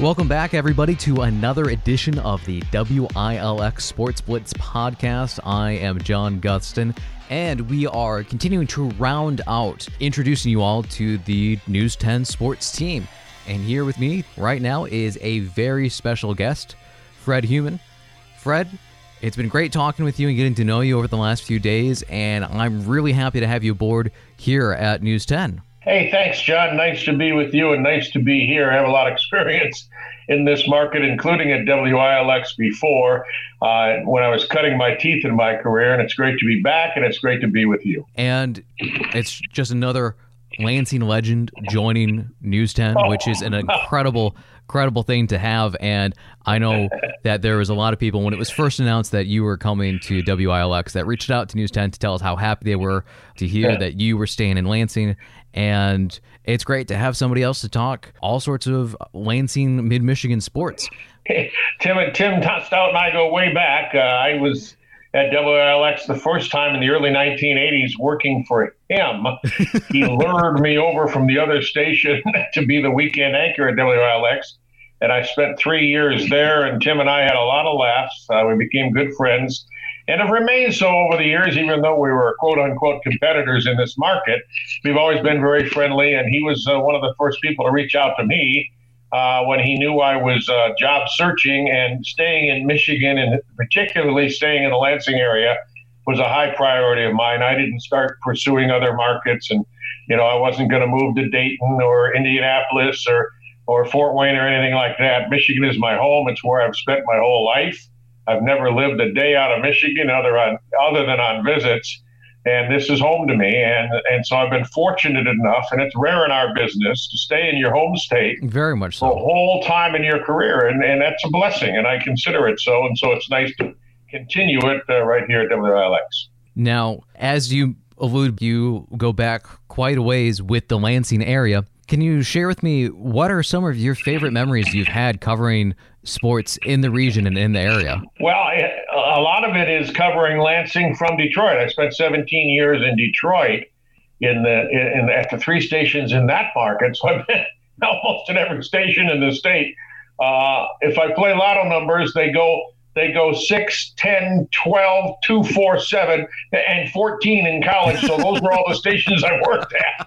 Welcome back, everybody, to another edition of the WILX Sports Blitz podcast. I am John Gustin, and we are continuing to round out introducing you all to the News 10 sports team. And here with me right now is a very special guest, Fred Heumann. Fred, it's been great talking with you and getting to know you over the last few days, and I'm really happy to have you aboard here at News 10. Hey, thanks, John. Nice to be with you and nice to be here. I have a lot of experience in this market, including at WILX before uh, when I was cutting my teeth in my career. And it's great to be back and it's great to be with you. And it's just another Lansing legend joining News 10, which is an incredible incredible thing to have. And I know that there was a lot of people when it was first announced that you were coming to WILX that reached out to News 10 to tell us how happy they were to hear yeah. that you were staying in Lansing. And it's great to have somebody else to talk all sorts of Lansing, Mid Michigan sports. Tim and Tim Staudt and I go way back. Uh, I was at WILX the first time in the early 1980s working for him. he lured me over from the other station to be the weekend anchor at WILX. And I spent three years there, and Tim and I had a lot of laughs. Uh, we became good friends and have remained so over the years, even though we were quote unquote competitors in this market. We've always been very friendly, and he was uh, one of the first people to reach out to me uh, when he knew I was uh, job searching and staying in Michigan, and particularly staying in the Lansing area, was a high priority of mine. I didn't start pursuing other markets, and you know I wasn't going to move to Dayton or Indianapolis or or Fort Wayne or anything like that. Michigan is my home. It's where I've spent my whole life. I've never lived a day out of Michigan other on other than on visits. And this is home to me, and and so I've been fortunate enough, and it's rare in our business to stay in your home state very much so the whole time in your career, and, and that's a blessing, and I consider it so, and so it's nice to continue it uh, right here at WLX. Now, as you allude, you go back quite a ways with the Lansing area. Can you share with me what are some of your favorite memories you've had covering sports in the region and in the area? Well, a lot of it is covering Lansing from Detroit. I spent 17 years in Detroit in the in, at the three stations in that market, so I've been almost at every station in the state. Uh, if I play lotto numbers, they go they go 6, 10, 12, 2, 4, 7, and 14 in college. So those were all the stations I worked at.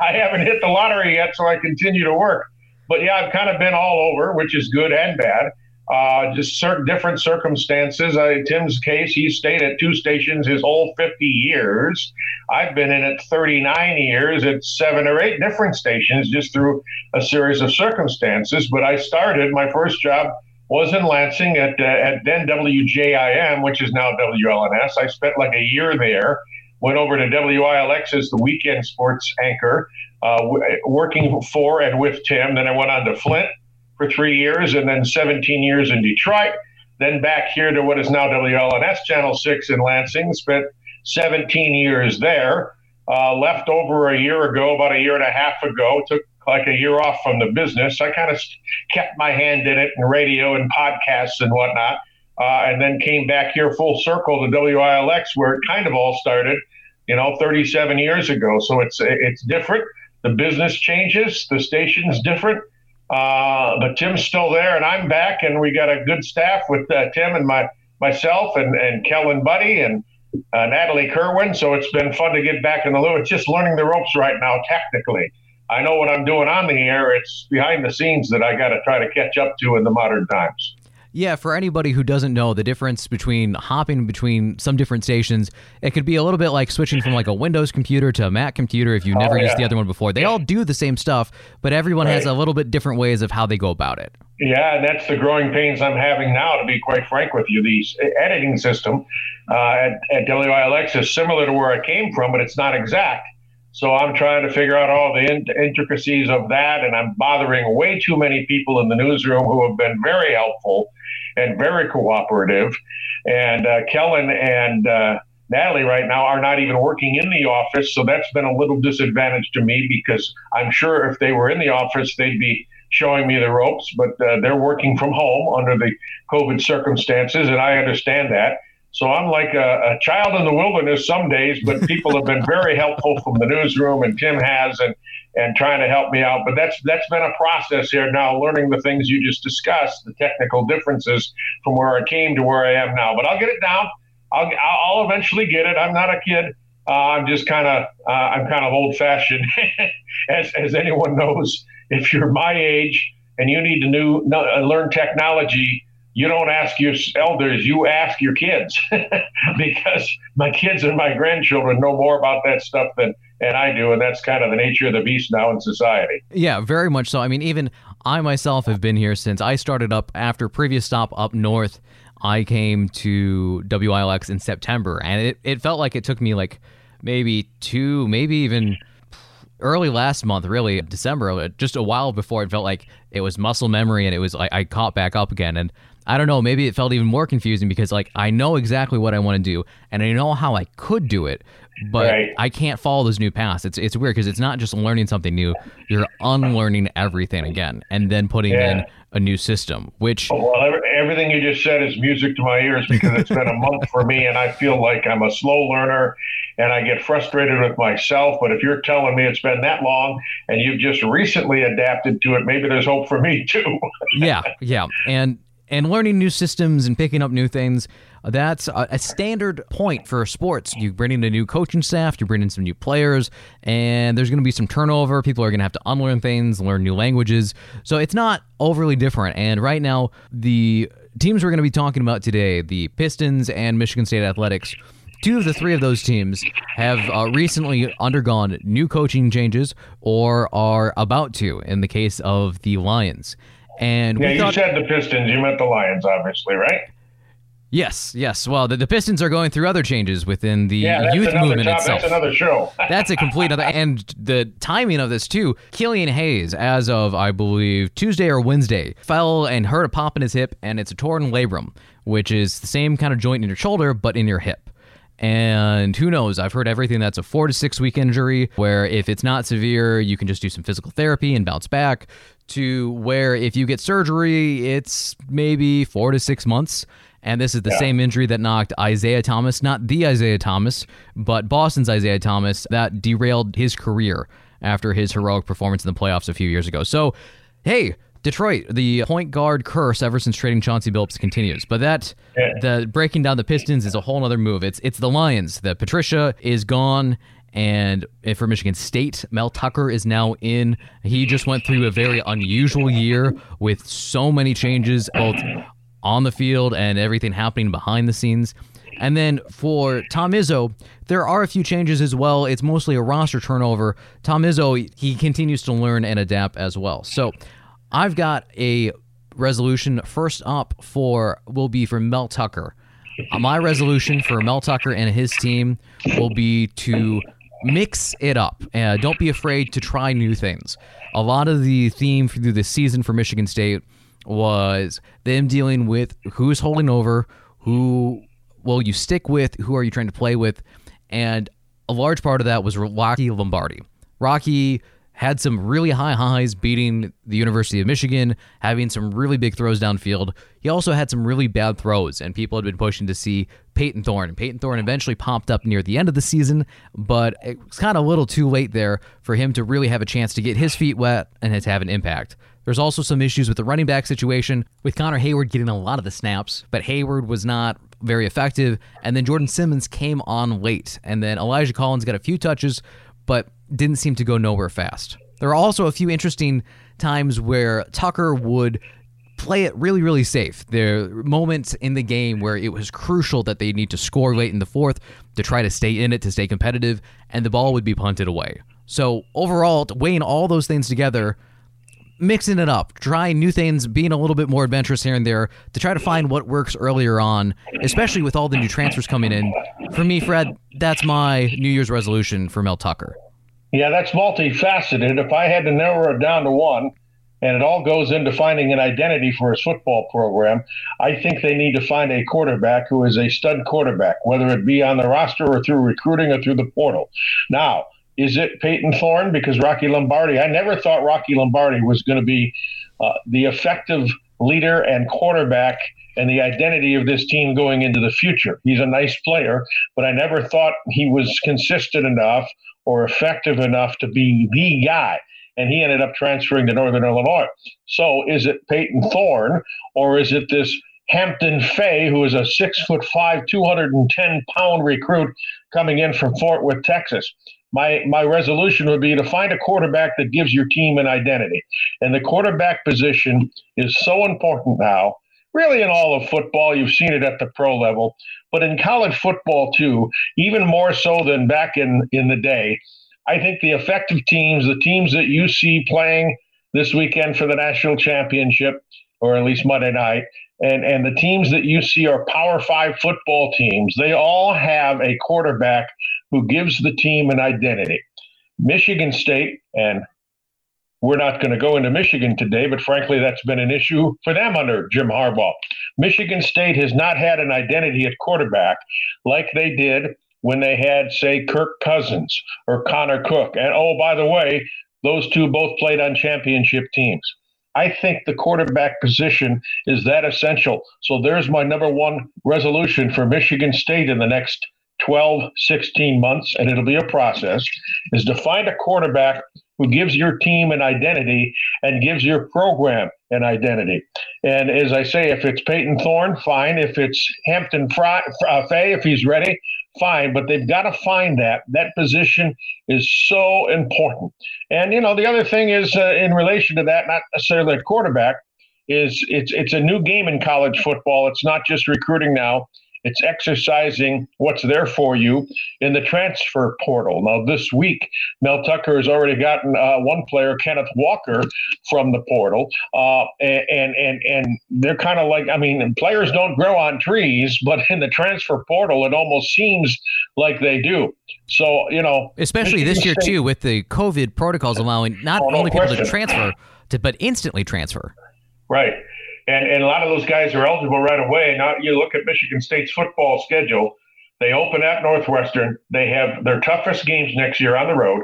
I haven't hit the lottery yet, so I continue to work. But yeah, I've kind of been all over, which is good and bad. Uh, just certain different circumstances. Uh, Tim's case, he stayed at two stations his whole 50 years. I've been in it 39 years at seven or eight different stations just through a series of circumstances. But I started my first job was in Lansing at, uh, at then WJIM, which is now WLNS. I spent like a year there. Went over to WILX as the weekend sports anchor, uh, w- working for and with Tim. Then I went on to Flint for three years, and then 17 years in Detroit. Then back here to what is now WLNS Channel 6 in Lansing. Spent 17 years there. Uh, left over a year ago, about a year and a half ago. Took like a year off from the business. I kind of kept my hand in it in radio and podcasts and whatnot. Uh, and then came back here full circle to WILX, where it kind of all started, you know, 37 years ago. So it's it's different. The business changes, the station's different, uh, but Tim's still there, and I'm back, and we got a good staff with uh, Tim and my myself and and Kellen Buddy and uh, Natalie Kerwin. So it's been fun to get back in the loop. It's just learning the ropes right now, technically. I know what I'm doing on the air. It's behind the scenes that I got to try to catch up to in the modern times. Yeah, for anybody who doesn't know the difference between hopping between some different stations, it could be a little bit like switching from like a Windows computer to a Mac computer if you never oh, yeah. used the other one before. They all do the same stuff, but everyone right. has a little bit different ways of how they go about it. Yeah, and that's the growing pains I'm having now, to be quite frank with you. The editing system uh, at, at WILX is similar to where I came from, but it's not exact. So I'm trying to figure out all the intricacies of that, and I'm bothering way too many people in the newsroom who have been very helpful and very cooperative. And uh, Kellen and uh, Natalie right now are not even working in the office, so that's been a little disadvantage to me because I'm sure if they were in the office, they'd be showing me the ropes, but uh, they're working from home under the COVID circumstances, and I understand that. So I'm like a, a, child in the wilderness some days, but people have been very helpful from the newsroom, and Tim has, and and trying to help me out. But that's that's been a process here now, learning the things you just discussed, the technical differences from where I came to where I am now. But I'll get it down. I'll I'll eventually get it. I'm not a kid. Uh, I'm just kind of uh, I'm kind of old fashioned, as as anyone knows. If you're my age and you need to new, learn technology you don't ask your elders, you ask your kids because my kids and my grandchildren know more about that stuff than and I do, and that's kind of the nature of the beast now in society. Yeah, very much so. I mean, even I myself have been here since I started up after previous stop up north. I came to WILX in September, and it, it felt like it took me like maybe two, maybe even early last month, really December, uh, just a while before it felt like it was muscle memory, and it was like I caught back up again, and I don't know, maybe it felt even more confusing because like I know exactly what I want to do and I know how I could do it, but right. I can't follow those new paths. It's it's weird because it's not just learning something new; you're unlearning everything again and then putting yeah. in a new system. Which oh, well, everything you just said is music to my ears because it's been a month for me, and I feel like I'm a slow learner, and I get frustrated with myself. But if you're telling me it's been that long and you've just recently adapted to it, maybe there's hope for me too. yeah, yeah, and and learning new systems and picking up new things that's a, a, standard point for sports. You bring in a new coaching staff you bring in some new players and there's going to be some turnover. People are going to have to unlearn things learn new languages. So it's not overly different. And right now the teams we're going to be talking about today the pistons and michigan state athletics Two of the three of those teams have uh, recently undergone new coaching changes or are about to, in the case of the Lions. And yeah, you thought, said the Pistons. You meant the Lions, obviously, right? Yes, yes. Well, the, the Pistons are going through other changes within the yeah, youth movement top, itself. That's another show. that's a complete other. And the timing of this too. Killian Hayes, as of I believe Tuesday or Wednesday, fell and hurt a pop in his hip, and it's a torn labrum, which is the same kind of joint in your shoulder but in your hip. And who knows? I've heard everything that's a four to six week injury, where if it's not severe, you can just do some physical therapy and bounce back to where if you get surgery, it's maybe four to six months. And this is the yeah. same injury that knocked Isaiah Thomas, not the Isiah Thomas, but Boston's Isaiah Thomas, that derailed his career after his heroic performance in the playoffs a few years ago. So, hey, Detroit, the point guard curse ever since trading Chauncey Billups continues. But that yeah. the breaking down the Pistons is a whole other move. It's it's the Lions. The Patricia is gone and eh, for Michigan State, Mel Tucker is now in. He just went through a very unusual year with so many changes, both on the field and everything happening behind the scenes. And then for Tom Izzo, there are a few changes as well. It's mostly a roster turnover. Tom Izzo, he continues to learn and adapt as well. So I've got a resolution first up for will be for Mel Tucker. My resolution for Mel Tucker and his team will be to mix it up. Uh, don't be afraid to try new things. A lot of the theme through the season for Michigan State was them dealing with who's holding over, who will you stick with, who are you trying to play with, and a large part of that was Rocky Lombardi. Rocky had some really high highs beating the University of Michigan, having some really big throws downfield. He also had some really bad throws, and people had been pushing to see Payton Thorne. And Payton Thorne eventually popped up near the end of the season, but it was kind of a little too late there for him to really have a chance to get his feet wet and to have an impact. There's also some issues with the running back situation, with Connor Heyward getting a lot of the snaps, but Heyward was not very effective. And then Jordan Simmons came on late, and then Elijah Collins got a few touches, but didn't seem to go nowhere fast. There are also a few interesting times where Tucker would play it really, really safe. There are moments in the game where it was crucial that they need to score late in the fourth to try to stay in it, to stay competitive, and the ball would be punted away. So, overall, weighing all those things together, mixing it up, trying new things, being a little bit more adventurous here and there to try to find what works earlier on, especially with all the new transfers coming in. For me, Fred, that's my New Year's resolution for Mel Tucker. Yeah, that's multifaceted. If I had to narrow it down to one, and it all goes into finding an identity for his football program, I think they need to find a quarterback who is a stud quarterback, whether it be on the roster or through recruiting or through the portal. Now, is it Payton Thorne? Because Rocky Lombardi, I never thought Rocky Lombardi was going to be uh, the effective leader and quarterback and the identity of this team going into the future. He's a nice player, but I never thought he was consistent enough or effective enough to be the guy. And he ended up transferring to Northern Illinois. So is it Payton Thorne or is it this Hampton Fay, who is a six foot five, 210 pound recruit coming in from Fort Worth, Texas? My my resolution would be to find a quarterback that gives your team an identity. And the quarterback position is so important now really in all of football. You've seen it at the pro level, but in college football too, even more so than back in, in the day. I think the effective teams, the teams that you see playing this weekend for the national championship, or at least Monday night, and, and the teams that you see are Power Five football teams, they all have a quarterback who gives the team an identity. Michigan State, and we're not going to go into Michigan today, but frankly, that's been an issue for them under Jim Harbaugh. Michigan State has not had an identity at quarterback like they did when they had, say, Kirk Cousins or Connor Cook. And oh, by the way, those two both played on championship teams. I think the quarterback position is that essential. So there's my number one resolution for Michigan State in the next 12, 16 months, and it'll be a process, is to find a quarterback who gives your team an identity and gives your program an identity. And as I say, if it's Payton Thorne, fine. If it's Hampton Fry, uh, Fay, if he's ready, fine. But they've got to find that. That position is so important. And, you know, the other thing is uh, in relation to that, not necessarily a quarterback, is it's it's a new game in college football. It's not just recruiting now. It's exercising what's there for you in the transfer portal. Now, this week, Mel Tucker has already gotten uh, one player, Kenneth Walker, from the portal, uh, and and and they're kind of like, I mean, players don't grow on trees, but in the transfer portal, it almost seems like they do. So, you know, especially this year too, with the COVID protocols allowing not oh, no only question. people to transfer, to, but instantly transfer. Right and, and a lot of those guys are eligible right away. Now you look at Michigan State's football schedule. They open at Northwestern. They have their toughest games next year on the road.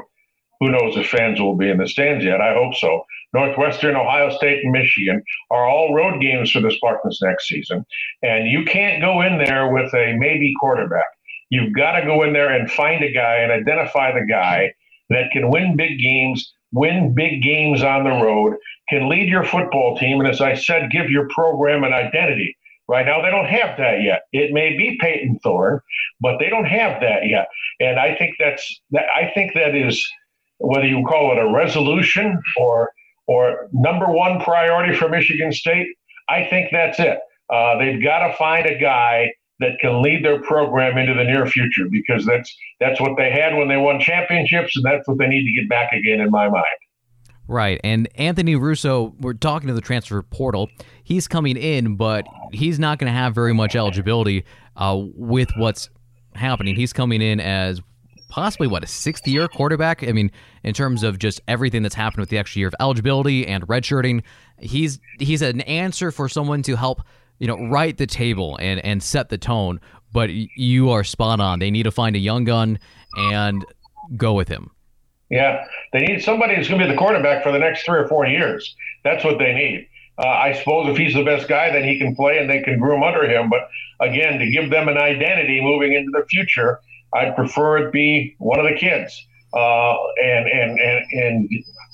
Who knows if fans will be in the stands yet? I hope so. Northwestern, Ohio State, and Michigan are all road games for the Spartans next season. And you can't go in there with a maybe quarterback. You've got to go in there and find a guy and identify the guy that can win big games win big games on the road, can lead your football team, and as I said, give your program an identity. Right now, they don't have that yet. It may be Payton Thorne, but they don't have that yet. And I think that's that. I think that is whether you call it a resolution or or number one priority for Michigan State. I think that's it. Uh, they've got to find a guy that can lead their program into the near future because that's that's what they had when they won championships and that's what they need to get back again in my mind. Right. And Anthony Russo, we're talking to the transfer portal. He's coming in, but he's not going to have very much eligibility uh, with what's happening. He's coming in as possibly what a sixth year quarterback. I mean, in terms of just everything that's happened with the extra year of eligibility and redshirting, he's he's an answer for someone to help you know, right the table and and set the tone. But you are spot on. They need to find a young gun and go with him. Yeah, they need somebody who's going to be the quarterback for the next three or four years. That's what they need. Uh, I suppose if he's the best guy, then he can play and they can groom under him. But again, to give them an identity moving into the future, I'd prefer it be one of the kids. Uh, and and and and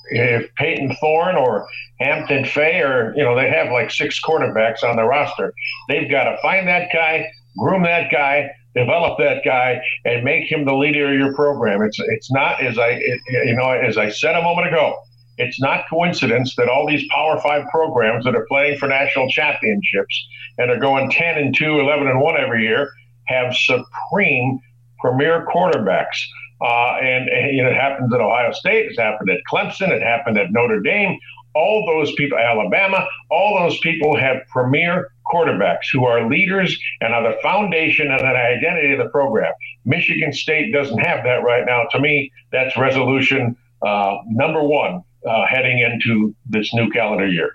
if Payton Thorne or Hampton Fay or you know they have like six quarterbacks on the roster, they've got to find that guy, groom that guy, develop that guy, and make him the leader of your program. It's it's not as I it, you know as I said a moment ago. It's not coincidence that all these Power Five programs that are playing for national championships and are going 10 and 2, 11 and 1 every year have supreme premier quarterbacks. Uh, and, and you know, it happens at Ohio State. It's happened at Clemson. It happened at Notre Dame. All those people, Alabama, all those people have premier quarterbacks who are leaders and are the foundation and an identity of the program. Michigan State doesn't have that right now. To me, that's resolution uh, number one uh, heading into this new calendar year.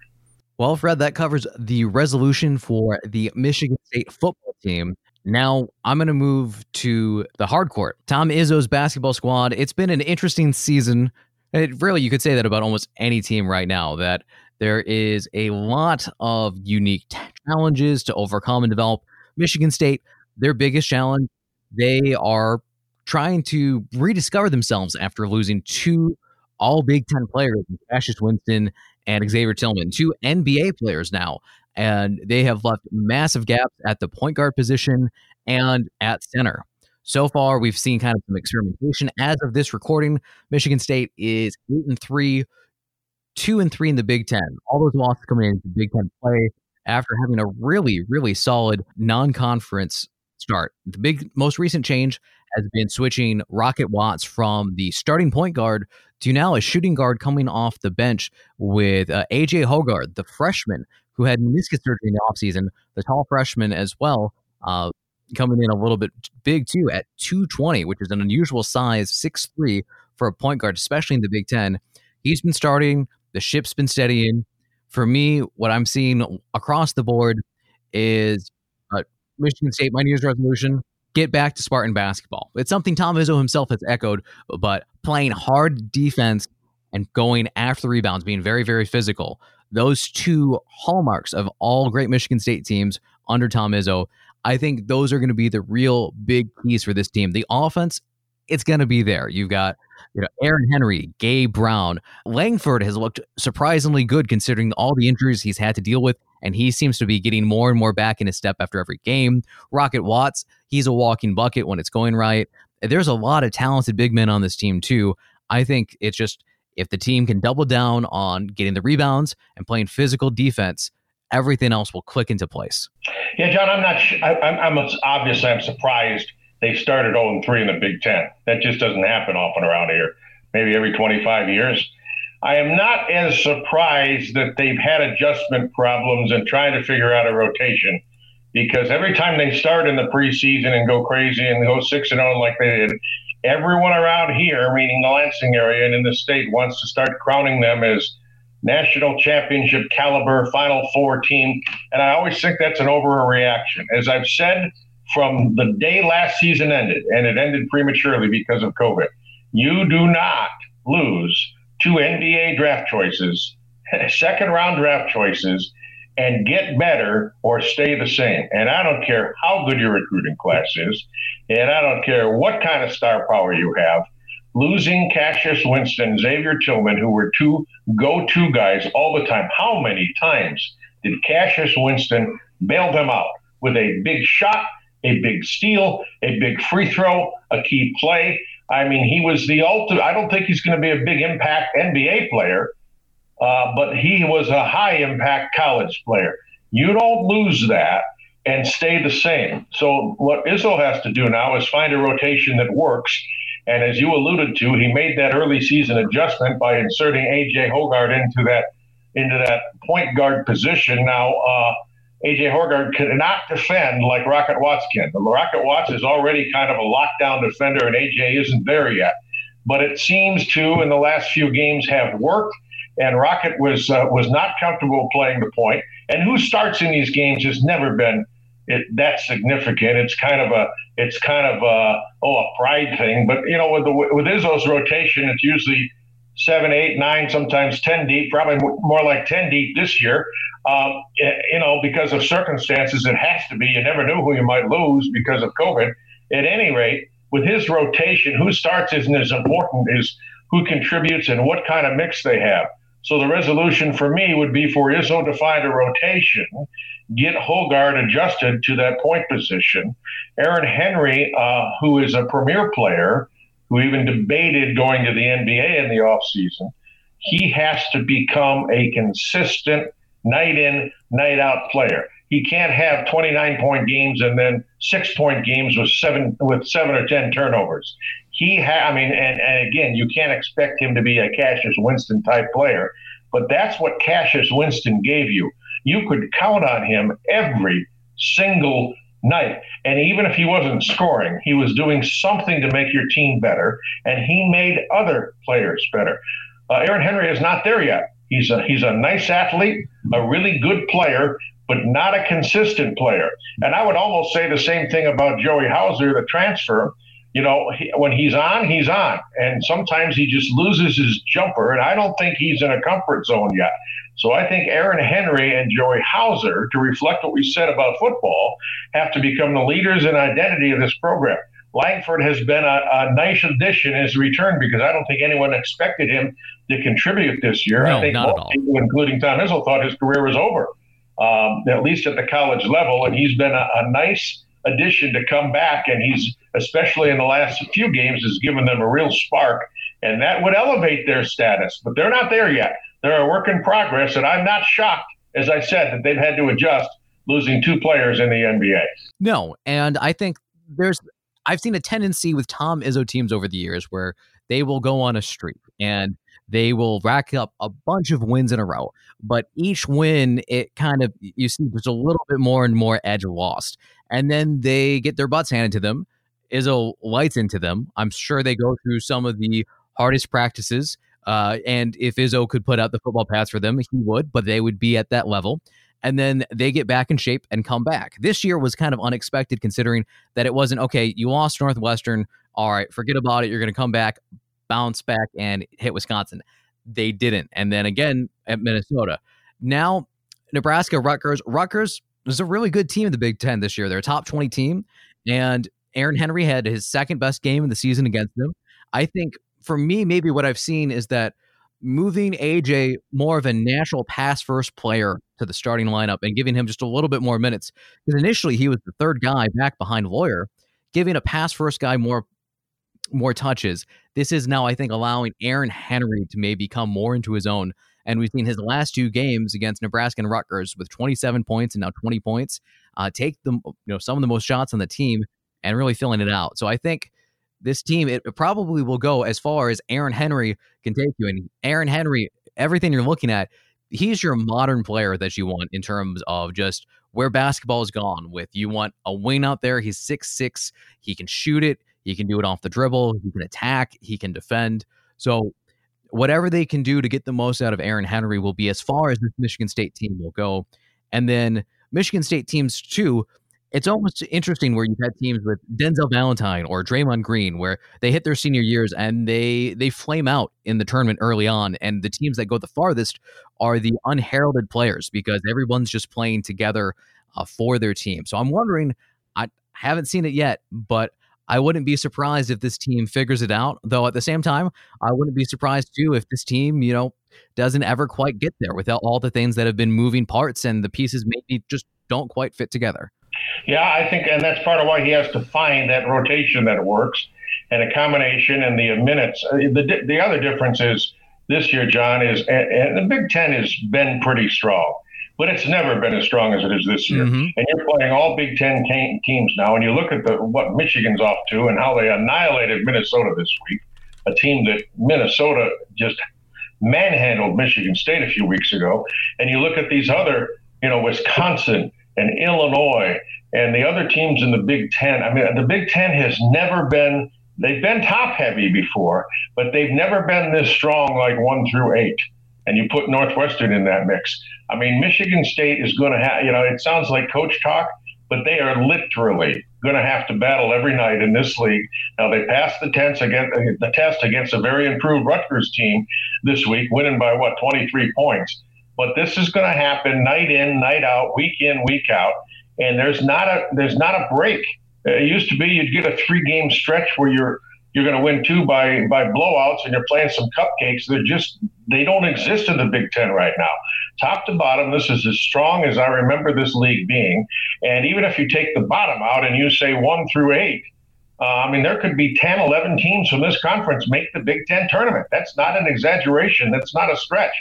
Well, Fred, that covers the resolution for the Michigan State football team. Now I'm going to move to the hard court. Tom Izzo's basketball squad. It's been an interesting season. It really, you could say that about almost any team right now. That There is a lot of unique challenges to overcome and develop. Michigan State, their biggest challenge, they are trying to rediscover themselves after losing two all Big Ten players, Cassius Winston and Xavier Tillman, two NBA players now. And they have left massive gaps at the point guard position and at center. So far, we've seen kind of some experimentation. As of this recording, Michigan State is eight and three, two and three in the Big Ten. All those losses coming into Big Ten play after having a really, really solid non-conference start. The big, most recent change has been switching Rocket Watts from the starting point guard to now a shooting guard coming off the bench with uh, AJ Hoggard, the freshman who had meniscus surgery in the offseason, the tall freshman as well, uh, coming in a little bit big too at 220, which is an unusual size, 6'3 for a point guard, especially in the Big Ten. He's been starting, the ship's been steadying. For me, what I'm seeing across the board is uh, Michigan State, my New Year's resolution get back to Spartan basketball. It's something Tom Izzo himself has echoed, but playing hard defense and going after the rebounds, being very, very physical. Those two hallmarks of all great Michigan State teams under Tom Izzo. I think those are going to be the real big keys for this team. The offense, it's going to be there. You've got you know Aaron Henry, Gabe Brown, Langford has looked surprisingly good considering all the injuries he's had to deal with and he seems to be getting more and more back in his step after every game. Rocket Watts, he's a walking bucket when it's going right. There's a lot of talented big men on this team too. I think it's just if the team can double down on getting the rebounds and playing physical defense, everything else will click into place. Yeah, John, I'm not. I, am obviously I'm surprised they started 0 3 in the Big Ten. That just doesn't happen often around here. Maybe every 25 years. I am not as surprised that they've had adjustment problems and trying to figure out a rotation because every time they start in the preseason and go crazy and go 6 and 0 like they did, everyone around here, meaning the Lansing area and in the state, wants to start crowning them as national championship caliber Final Four team. And I always think that's an overreaction. As I've said from the day last season ended, and it ended prematurely because of COVID, you do not lose two NBA draft choices, second round draft choices, and get better or stay the same. And I don't care how good your recruiting class is, and I don't care what kind of star power you have. Losing Cassius Winston, Xavier Tillman, who were two go to guys all the time. How many times did Cassius Winston bail them out with a big shot, a big steal, a big free throw, a key play? I mean, he was the ultimate. I don't think he's going to be a big impact NBA player, uh, but he was a high impact college player. You don't lose that and stay the same. So what Izzo has to do now is find a rotation that works. And as you alluded to, he made that early season adjustment by inserting AJ Hoggard into that into that point guard position. Now, uh, AJ Hoggard could not defend like Rocket Watts can. The Rocket Watts is already kind of a lockdown defender, and AJ isn't there yet. But it seems to, in the last few games, have worked. And Rocket was uh, was not comfortable playing the point. And who starts in these games has never been it, that significant. It's kind of a it's kind of a oh a pride thing. But you know, with the with Izzo's rotation, it's usually seven, eight, nine, sometimes 10 deep, probably more like 10 deep this year. Um, you know, because of circumstances, it has to be. You never knew who you might lose because of COVID. At any rate, with his rotation, who starts isn't as important as who contributes and what kind of mix they have. So the resolution for me would be for Izzo to find a rotation, get Hoggard adjusted to that point position. Aaron Henry, uh, who is a premier player, who even debated going to the NBA in the offseason, he has to become a consistent night in, night out player. He can't have 29 point games and then six point games with seven with seven or ten turnovers. He ha- I mean, and, and again, you can't expect him to be a Cassius Winston type player, but that's what Cassius Winston gave you. You could count on him every single night. And even if he wasn't scoring, he was doing something to make your team better, and he made other players better. Uh, Aaron Henry is not there yet. He's a he's a nice athlete, a really good player, but not a consistent player. And I would almost say the same thing about Joey Hauser, the transfer. you know, he, when he's on, he's on. And sometimes he just loses his jumper. And I don't think he's in a comfort zone yet. So I think Aaron Henry and Joey Hauser, to reflect what we said about football, have to become the leaders and identity of this program. Langford has been a, a nice addition as a return because I don't think anyone expected him to contribute this year. No, I think not most people, including Tom Izzo, thought his career was over, um, at least at the college level. And he's been a, a nice addition to come back. And he's, especially in the last few games, has given them a real spark. And that would elevate their status. But they're not there yet. They're a work in progress. And I'm not shocked, as I said, that they've had to adjust losing two players in the NBA. No, and I think there's I've seen a tendency with Tom Izzo teams over the years where they will go on a streak and they will rack up a bunch of wins in a row, but each win it kind of you see there's a little bit more and more edge lost, and then they get their butts handed to them. Izzo lights into them. I'm sure they go through some of the hardest practices. Uh, and if Izzo could put out the football pass for them, he would, but they would be at that level and then they get back in shape and come back. This year was kind of unexpected considering that it wasn't okay, you lost Northwestern, all right, forget about it, you're going to come back, bounce back and hit Wisconsin. They didn't. And then again at Minnesota. Now Nebraska Rutgers, Rutgers is a really good team in the Big 10 this year. They're a top 20 team and Aaron Henry had his second best game of the season against them. I think for me maybe what I've seen is that moving AJ more of a natural pass first player to the starting lineup and giving him just a little bit more minutes. Because initially he was the third guy back behind Loyer, giving a pass first guy more more touches. This is now, I think, allowing Aaron Henry to maybe come more into his own. And we've seen his last two games against Nebraska and Rutgers with 27 points and now 20 points, uh, take them, you know, some of the most shots on the team and really filling it out. So I think this team, it probably will go as far as Aaron Henry can take you. And Aaron Henry, everything you're looking at, he's your modern player that you want in terms of just where basketball is gone with. You want a wing out there. He's six six. He can shoot it. He can do it off the dribble. He can attack. He can defend. So whatever they can do to get the most out of Aaron Henry will be as far as this Michigan State team will go. And then Michigan State teams too it's almost interesting where you've had teams with Denzel Valentine or Draymond Green where they hit their senior years and they they flame out in the tournament early on and the teams that go the farthest are the unheralded players because everyone's just playing together uh, for their team. So I'm wondering I haven't seen it yet, but I wouldn't be surprised if this team figures it out. Though at the same time, I wouldn't be surprised too if this team, you know, doesn't ever quite get there without all the things that have been moving parts and the pieces maybe just don't quite fit together. Yeah, I think, and that's part of why he has to find that rotation that works and a combination and the minutes. Uh, the, the other difference is this year, John, is and the Big Ten has been pretty strong, but it's never been as strong as it is this year. Mm-hmm. And you're playing all Big Ten teams now, and you look at the what Michigan's off to and how they annihilated Minnesota this week, a team that Minnesota just manhandled Michigan State a few weeks ago, and you look at these other, you know, Wisconsin and Illinois and the other teams in the Big Ten. I mean, the Big Ten has never been, they've been top heavy before, but they've never been this strong like one through eight. And you put Northwestern in that mix. I mean, Michigan State is going to have, you know, it sounds like coach talk, but they are literally going to have to battle every night in this league. Now they passed the test against the test against a very improved Rutgers team this week, winning by what 23 points. But this is going to happen night in, night out, week in, week out, and there's not a there's not a break. It used to be you'd get a three game stretch where you're you're going to win two by by blowouts and you're playing some cupcakes. They're just they don't exist in the Big Ten right now. Top to bottom, this is as strong as I remember this league being. And even if you take the bottom out and you say one through eight, uh, I mean, there could be 10, 11 teams from this conference make the Big Ten tournament. That's not an exaggeration. That's not a stretch.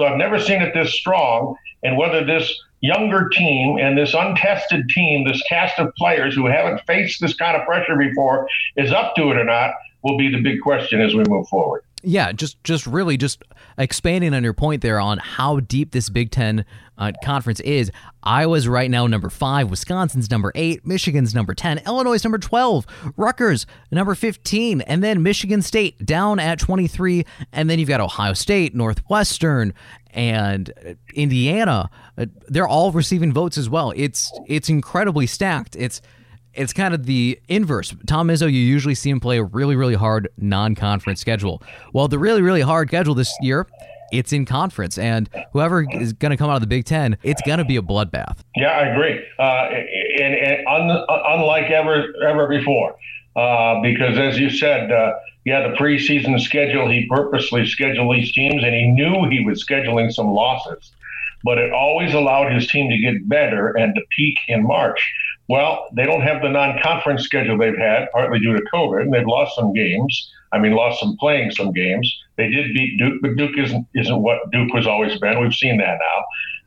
So I've never seen it this strong. And whether this younger team and this untested team, this cast of players who haven't faced this kind of pressure before, is up to it or not, will be the big question as we move forward. Yeah, just just really just expanding on your point there on how deep this Big Ten uh, conference is. Iowa's right now number five, Wisconsin's number eight, Michigan's number ten, Illinois number twelve, Rutgers number fifteen, and then Michigan State down at twenty three, and then you've got Ohio State, Northwestern, and Indiana. Uh, they're all receiving votes as well. It's it's incredibly stacked. It's it's kind of the inverse. Tom Izzo, you usually see him play a really, really hard non-conference schedule. Well, the really, really hard schedule this year, it's in conference, and whoever is going to come out of the Big Ten, it's going to be a bloodbath. Yeah, I agree, uh, and, and un, unlike ever ever before, uh, because as you said, uh, yeah, the preseason schedule, he purposely scheduled these teams, and he knew he was scheduling some losses but it always allowed his team to get better and to peak in March. Well, they don't have the non-conference schedule they've had, partly due to COVID, and they've lost some games. I mean, lost some playing some games. They did beat Duke, but Duke isn't isn't what Duke has always been. We've seen that now.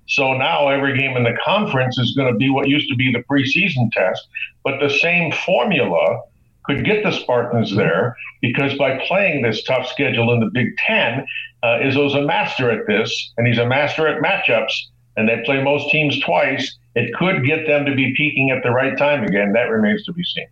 So now every game in the conference is going to be what used to be the preseason test, but the same formula could get the Spartans there because by playing this tough schedule in the Big Ten, uh, Izzo's a master at this, and he's a master at matchups, and they play most teams twice. It could get them to be peaking at the right time again. That remains to be seen.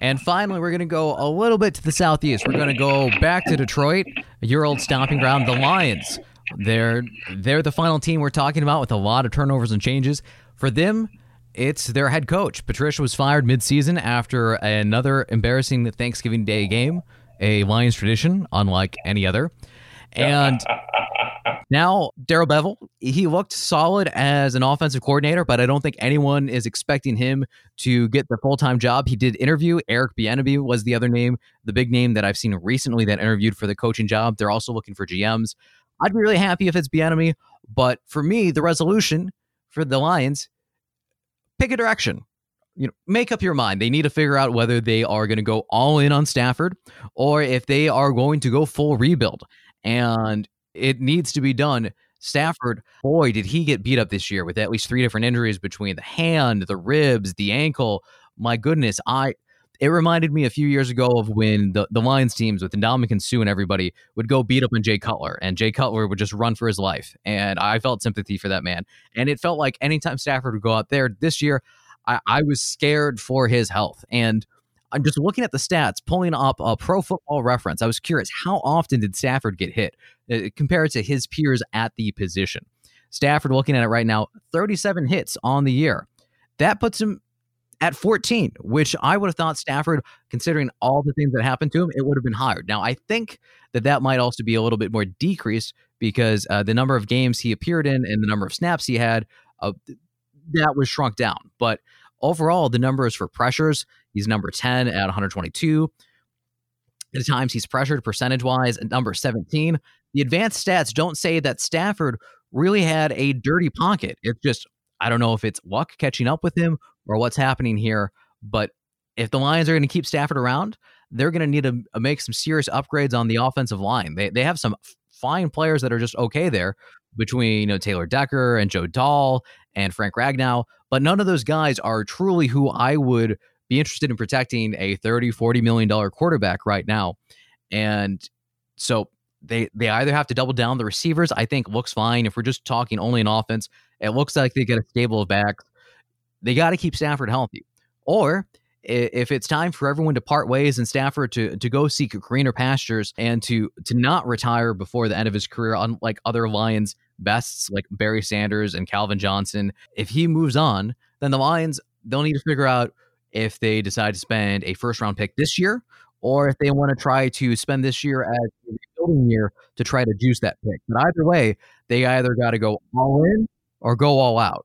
And finally, we're going to go a little bit to the southeast. We're going to go back to Detroit, your old stomping ground, the Lions. They're they're the final team we're talking about with a lot of turnovers and changes. For them, it's their head coach. Patricia was fired midseason after another embarrassing Thanksgiving Day game, a Lions tradition, unlike any other. And now Darrell Bevell, he looked solid as an offensive coordinator, but I don't think anyone is expecting him to get the full time job. He did interview. Eric Bieniemy was the other name, the big name that I've seen recently that interviewed for the coaching job. They're also looking for GMs. I'd be really happy if it's Bieniemy, but for me, the resolution for the Lions pick a direction. You know, make up your mind. They need to figure out whether they are going to go all in on Stafford or if they are going to go full rebuild. And it needs to be done. Stafford, boy, did he get beat up this year with at least three different injuries between the hand, the ribs, the ankle. My goodness, I it reminded me a few years ago of when the, the Lions teams with Ndamukong Suh and everybody would go beat up on Jay Cutler, and Jay Cutler would just run for his life. And I felt sympathy for that man. And it felt like anytime Stafford would go out there this year, I, I was scared for his health. And I'm just looking at the stats, pulling up a pro football reference. I was curious, how often did Stafford get hit uh, compared to his peers at the position? Stafford, looking at it right now, 37 hits on the year. That puts him at 14, which I would have thought Stafford, considering all the things that happened to him, it would have been higher. Now, I think that that might also be a little bit more decreased because uh, the number of games he appeared in and the number of snaps he had, uh, that was shrunk down. But overall, the numbers for pressures, he's number 10 at 122. At times he's pressured percentage wise at number 17. The advanced stats don't say that Stafford really had a dirty pocket. It's just, I don't know if it's luck catching up with him or what's happening here. But if the Lions are going to keep Stafford around, they're going to need to uh, make some serious upgrades on the offensive line. They, they have some fine players that are just okay there between you know Taylor Decker and Joe Dahl and Frank Ragnow, but none of those guys are truly who I would be interested in protecting a 30 40 million dollar quarterback right now. And so they they either have to double down the receivers, I think looks fine if we're just talking only an offense. It looks like they get a stable of backs. They got to keep Stafford healthy. Or if it's time for everyone to part ways and Stafford to to go seek greener pastures and to to not retire before the end of his career, unlike other Lions bests like Barry Sanders and Calvin Johnson, if he moves on, then the Lions they'll need to figure out if they decide to spend a first round pick this year or if they want to try to spend this year as a rebuilding year to try to juice that pick. But either way, they either got to go all in or go all out.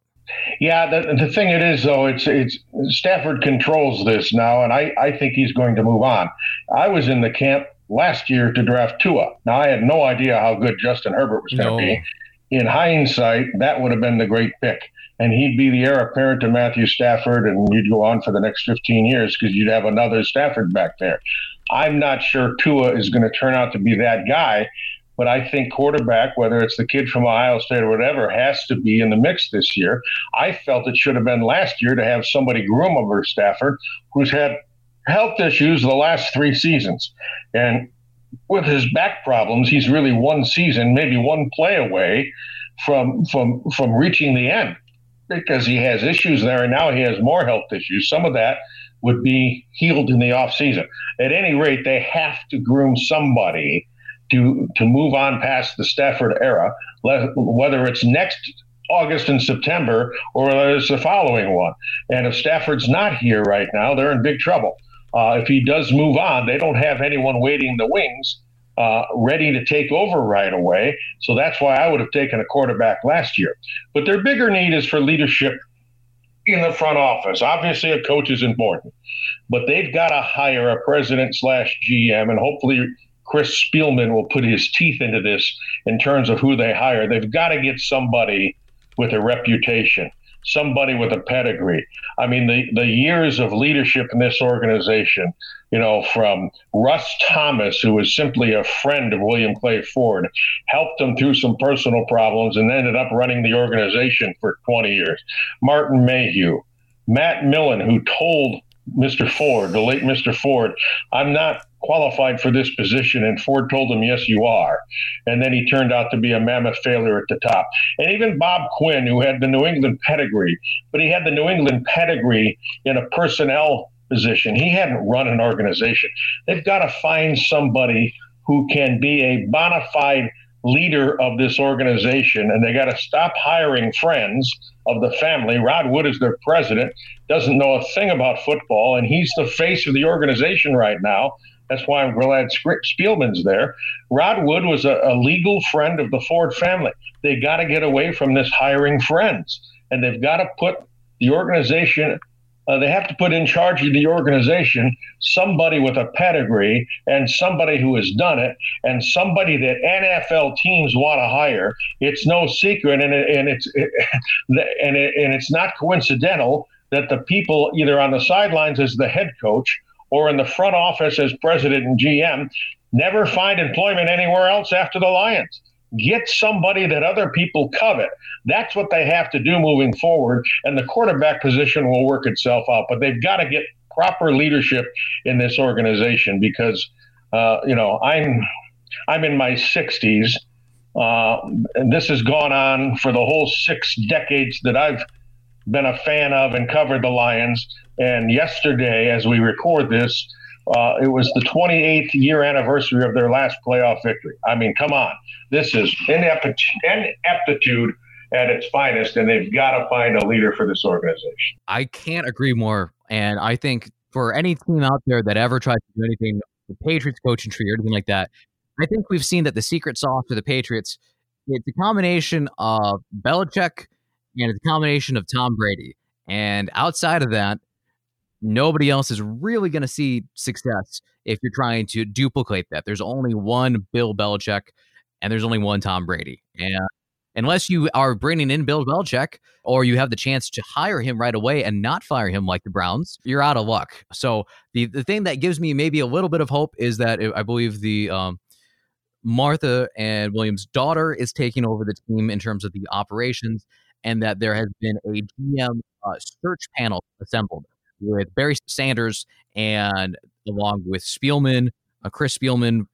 Yeah, the, the thing it is though, it's it's Stafford controls this now, and I, I think he's going to move on. I was in the camp last year to draft Tua. Now I had no idea how good Justin Herbert was going to no. be. In hindsight, that would have been the great pick, and he'd be the heir apparent to Matthew Stafford, and you'd go on for the next 15 years because you'd have another Stafford back there. I'm not sure Tua is going to turn out to be that guy, but I think quarterback, whether it's the kid from Ohio State or whatever, has to be in the mix this year. I felt it should have been last year to have somebody groom over Stafford who's had health issues the last three seasons. And with his back problems, he's really one season, maybe one play away from from from reaching the end because he has issues there and now he has more health issues. Some of that would be healed in the offseason. At any rate, they have to groom somebody to to move on past the Stafford era, whether it's next August and September, or whether it's the following one. And if Stafford's not here right now, they're in big trouble. Uh, if he does move on, they don't have anyone waiting in the wings uh, ready to take over right away. So that's why I would have taken a quarterback last year. But their bigger need is for leadership in the front office. Obviously, a coach is important, but they've got to hire a president slash GM, and hopefully Chris Spielman will put his teeth into this in terms of who they hire. They've got to get somebody with a reputation, somebody with a pedigree. I mean, the, the years of leadership in this organization, you know, from Russ Thomas, who was simply a friend of William Clay Ford, helped him through some personal problems and ended up running the organization for 20 years. Martin Mayhew, Matt Millen, who told Mr. Ford, the late Mr. Ford, I'm not qualified for this position. And Ford told him, Yes, you are. And then he turned out to be a mammoth failure at the top. And even Bob Quinn, who had the New England pedigree, but he had the New England pedigree in a personnel position. He hadn't run an organization. They've got to find somebody who can be a bona fide leader of this organization, and they got to stop hiring friends of the family. Rod Wood is their president, doesn't know a thing about football, and he's the face of the organization right now. That's why I'm glad Spielman's there. Rod Wood was a, a legal friend of the Ford family. They got to get away from this hiring friends, and they've got to put the organization uh, they have to put in charge of the organization somebody with a pedigree and somebody who has done it and somebody that NFL teams want to hire. It's no secret, and, it, and it's it, and it, and it's not coincidental that the people either on the sidelines as the head coach or in the front office as president and GM never find employment anywhere else after the Lions get somebody that other people covet. That's what they have to do moving forward. And the quarterback position will work itself out. But they've got to get proper leadership in this organization because, uh, you know, I'm I'm in my 60s. Uh, and this has gone on for the whole six decades that I've been a fan of and covered the Lions. And yesterday, as we record this, uh, it was the 28th year anniversary of their last playoff victory. I mean, come on. This is ineptitude at its finest, and they've got to find a leader for this organization. I can't agree more. And I think for any team out there that ever tries to do anything, the Patriots coaching tree or anything like that, I think we've seen that the secret sauce for the Patriots, it's a combination of Belichick and it's a combination of Tom Brady. And outside of that, nobody else is really going to see success if you're trying to duplicate that. There's only one Bill Belichick and there's only one Tom Brady. And unless you are bringing in Bill Belichick or you have the chance to hire him right away and not fire him like the Browns, you're out of luck. So the the thing that gives me maybe a little bit of hope is that I believe the um, Martha and Williams' daughter is taking over the team in terms of the operations, and that there has been a GM uh, search panel assembled with Barry Sanders and along with Spielman, uh, Chris Spielman,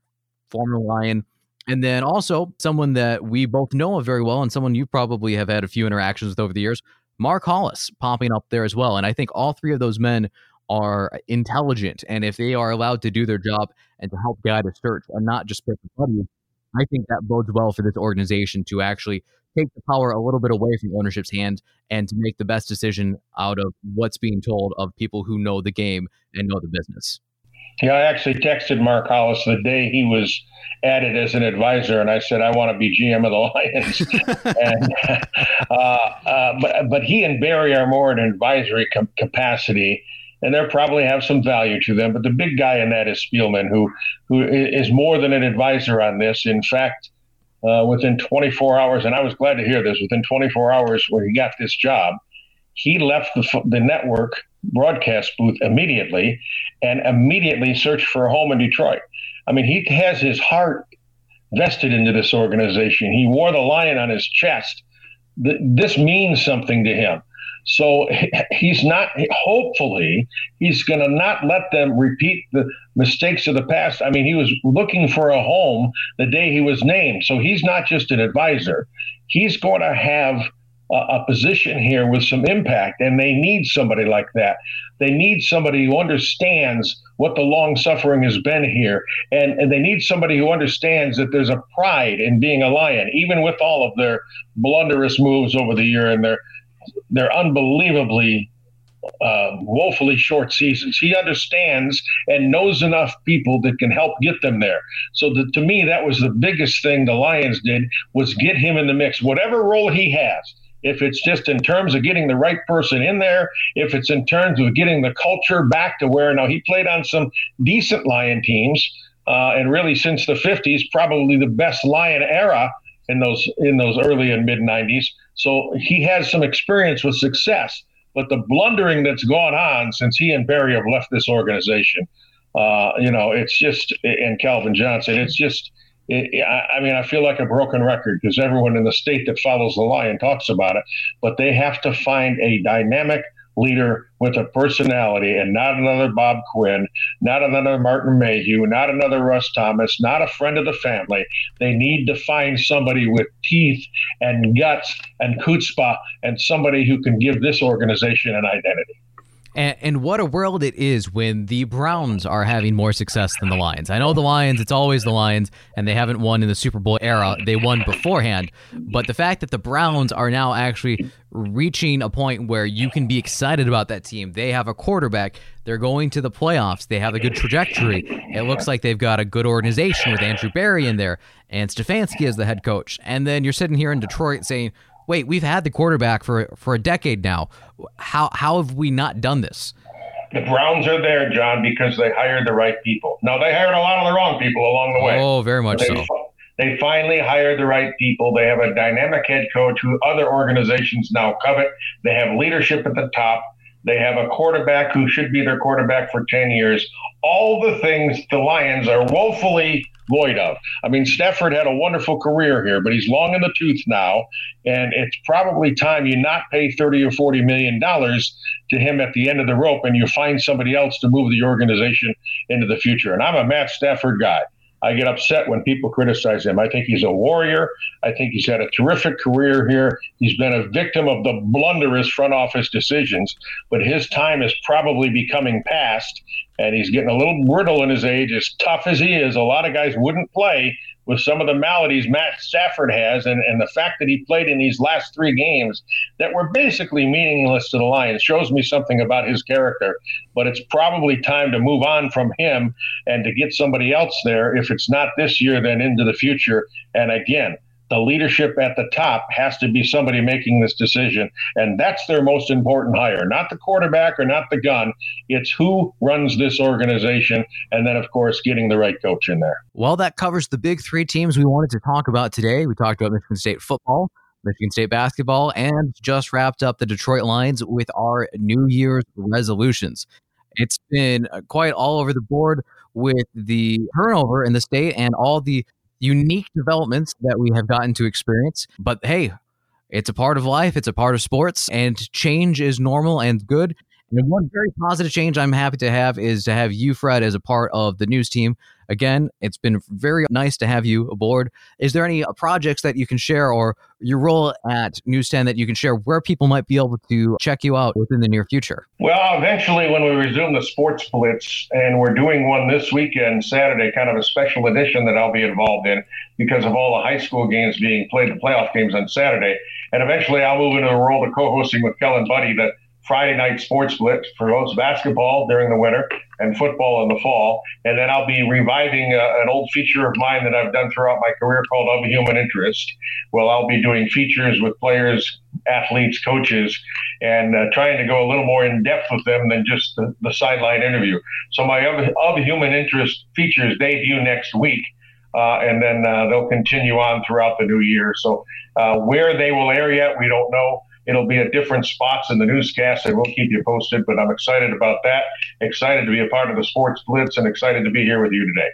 former Lion, and then also someone that we both know very well and someone you probably have had a few interactions with over the years, Mark Hollis, popping up there as well. And I think all three of those men are intelligent, and if they are allowed to do their job and to help guide a search and not just pick a buddy, I think that bodes well for this organization to actually take the power a little bit away from ownership's hand and to make the best decision out of what's being told of people who know the game and know the business. Yeah, I actually texted Mark Hollis the day he was added as an advisor, and I said I want to be GM of the Lions. and, uh, uh, but but he and Barry are more in advisory com- capacity, and they probably have some value to them. But the big guy in that is Spielman, who who is more than an advisor on this. In fact, uh, within 24 hours, and I was glad to hear this. Within 24 hours, when he got this job, he left the, the network broadcast booth immediately and immediately searched for a home in Detroit. I mean, he has his heart vested into this organization. He wore the lion on his chest. This means something to him. So he's not, hopefully, he's going to not let them repeat the mistakes of the past. I mean, he was looking for a home the day he was named. So he's not just an advisor, he's going to have a position here with some impact, and they need somebody like that. They need somebody who understands what the long suffering has been here, and, and they need somebody who understands that there's a pride in being a lion, even with all of their blunderous moves over the year and their their unbelievably uh, woefully short seasons. He understands and knows enough people that can help get them there. So the, to me, that was the biggest thing the Lions did was get him in the mix, whatever role he has if it's just in terms of getting the right person in there, if it's in terms of getting the culture back to where now he played on some decent Lion teams, uh, and really since the 50s, probably the best Lion era in those in those early and mid 90s. So he has some experience with success. But the blundering that's gone on since he and Barry have left this organization, uh, you know, it's just and Calvin Johnson, it's just it, I mean, I feel like a broken record because everyone in the state that follows the lion talks about it, but they have to find a dynamic leader with a personality and not another Bob Quinn, not another Martin Mayhew, not another Russ Thomas, not a friend of the family. They need to find somebody with teeth and guts and chutzpah and somebody who can give this organization an identity. And, and, what a world it is when the Browns are having more success than the Lions. I know the Lions, it's always the Lions, and they haven't won in the Super Bowl era. They won beforehand. But the fact that the Browns are now actually reaching a point where you can be excited about that team, they have a quarterback, they're going to the playoffs, they have a good trajectory. It looks like they've got a good organization with Andrew Berry in there and Stefanski as the head coach. And then you're sitting here in Detroit saying, wait, we've had the quarterback for for a decade now. How how have we not done this? The Browns are there, John, because they hired the right people. Now they hired a lot of the wrong people along the way. Oh, very much they, so. They finally hired the right people. They have a dynamic head coach who other organizations now covet. They have leadership at the top. They have a quarterback who should be their quarterback for 10 years. All the things the Lions are woefully void of. I mean, Stafford had a wonderful career here, but he's long in the tooth now, and it's probably time you not pay 30 or 40 million dollars to him at the end of the rope and you find somebody else to move the organization into the future. And I'm a Matt Stafford guy. I get upset when people criticize him. I think he's a warrior. I think he's had a terrific career here. He's been a victim of the blunderous front office decisions, but his time is probably becoming past, and he's getting a little brittle in his age. As tough as he is, a lot of guys wouldn't play with some of the maladies Matt Stafford has, and, and the fact that he played in these last three games that were basically meaningless to the Lions shows me something about his character. But it's probably time to move on from him and to get somebody else there. If it's not this year, then into the future. And again, the leadership at the top has to be somebody making this decision. And that's their most important hire, not the quarterback or not the gun. It's who runs this organization. And then, of course, getting the right coach in there. Well, that covers the big three teams we wanted to talk about today. We talked about Michigan State football. Michigan State basketball, and just wrapped up the Detroit Lions with our New Year's resolutions. It's been uh, quite all over the board with the turnover in the state and all the unique developments that we have gotten to experience. But hey, it's a part of life, it's a part of sports, and change is normal and good. And one very positive change I'm happy to have is to have you, Fred, as a part of the news team. Again, it's been very nice to have you aboard. Is there any uh, projects that you can share or your role at News 10 that you can share where people might be able to check you out within the near future? Well, eventually, when we resume the sports blitz, and we're doing one this weekend, Saturday, kind of a special edition that I'll be involved in because of all the high school games being played, the playoff games on Saturday. And eventually, I'll move into the role of co hosting with Kellen Buddy that Friday night sports blitz for both basketball during the winter and football in the fall. And then I'll be reviving uh, an old feature of mine that I've done throughout my career called Of Human Interest. Well, I'll be doing features with players, athletes, coaches, and uh, trying to go a little more in depth with them than just the, the sideline interview. So my Of, of Human Interest features debut next week. Uh, and then uh, they'll continue on throughout the new year. So, uh, where they will air yet, we don't know. It'll be at different spots in the newscast, and we'll keep you posted. But I'm excited about that. Excited to be a part of the Sports Blitz, and excited to be here with you today.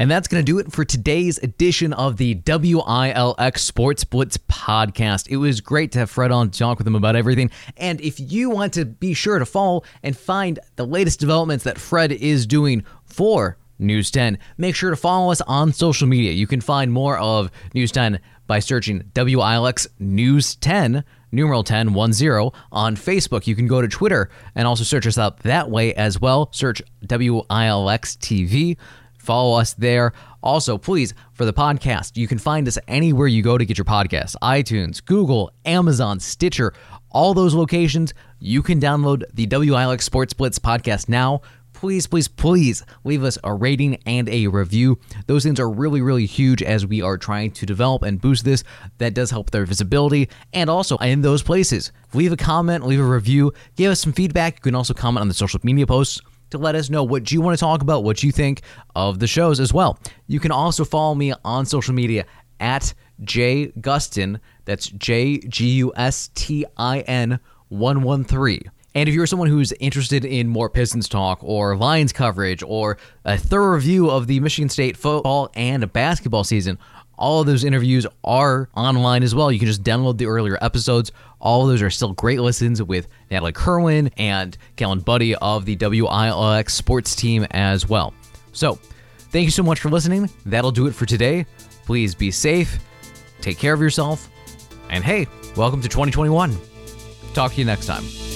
And that's going to do it for today's edition of the WILX Sports Blitz podcast. It was great to have Fred on to talk with him about everything. And if you want to be sure to follow and find the latest developments that Fred is doing for News 10, make sure to follow us on social media. You can find more of News 10 by searching WILX News 10, numeral 10, 1 0 on Facebook. You can go to Twitter and also search us out that way as well. Search WILX TV. Follow us there. Also, please, for the podcast, you can find us anywhere you go to get your podcast iTunes, Google, Amazon, Stitcher, all those locations. You can download the WILX Sports Blitz podcast now please, please, please leave us a rating and a review. Those things are really, really huge as we are trying to develop and boost this. That does help their visibility. And also in those places, leave a comment, leave a review, give us some feedback. You can also comment on the social media posts to let us know what you want to talk about, what you think of the shows as well. You can also follow me on social media at J Gustin. That's J G U S T I N 113. And if you're someone who's interested in more Pistons talk or Lions coverage or a thorough review of the Michigan State football and basketball season, all of those interviews are online as well. You can just download the earlier episodes. All of those are still great listens with Natalie Kerwin and Kellen Buddy of the WILX sports team as well. So, thank you so much for listening. That'll do it for today. Please be safe, take care of yourself, and hey, welcome to 2021. Talk to you next time.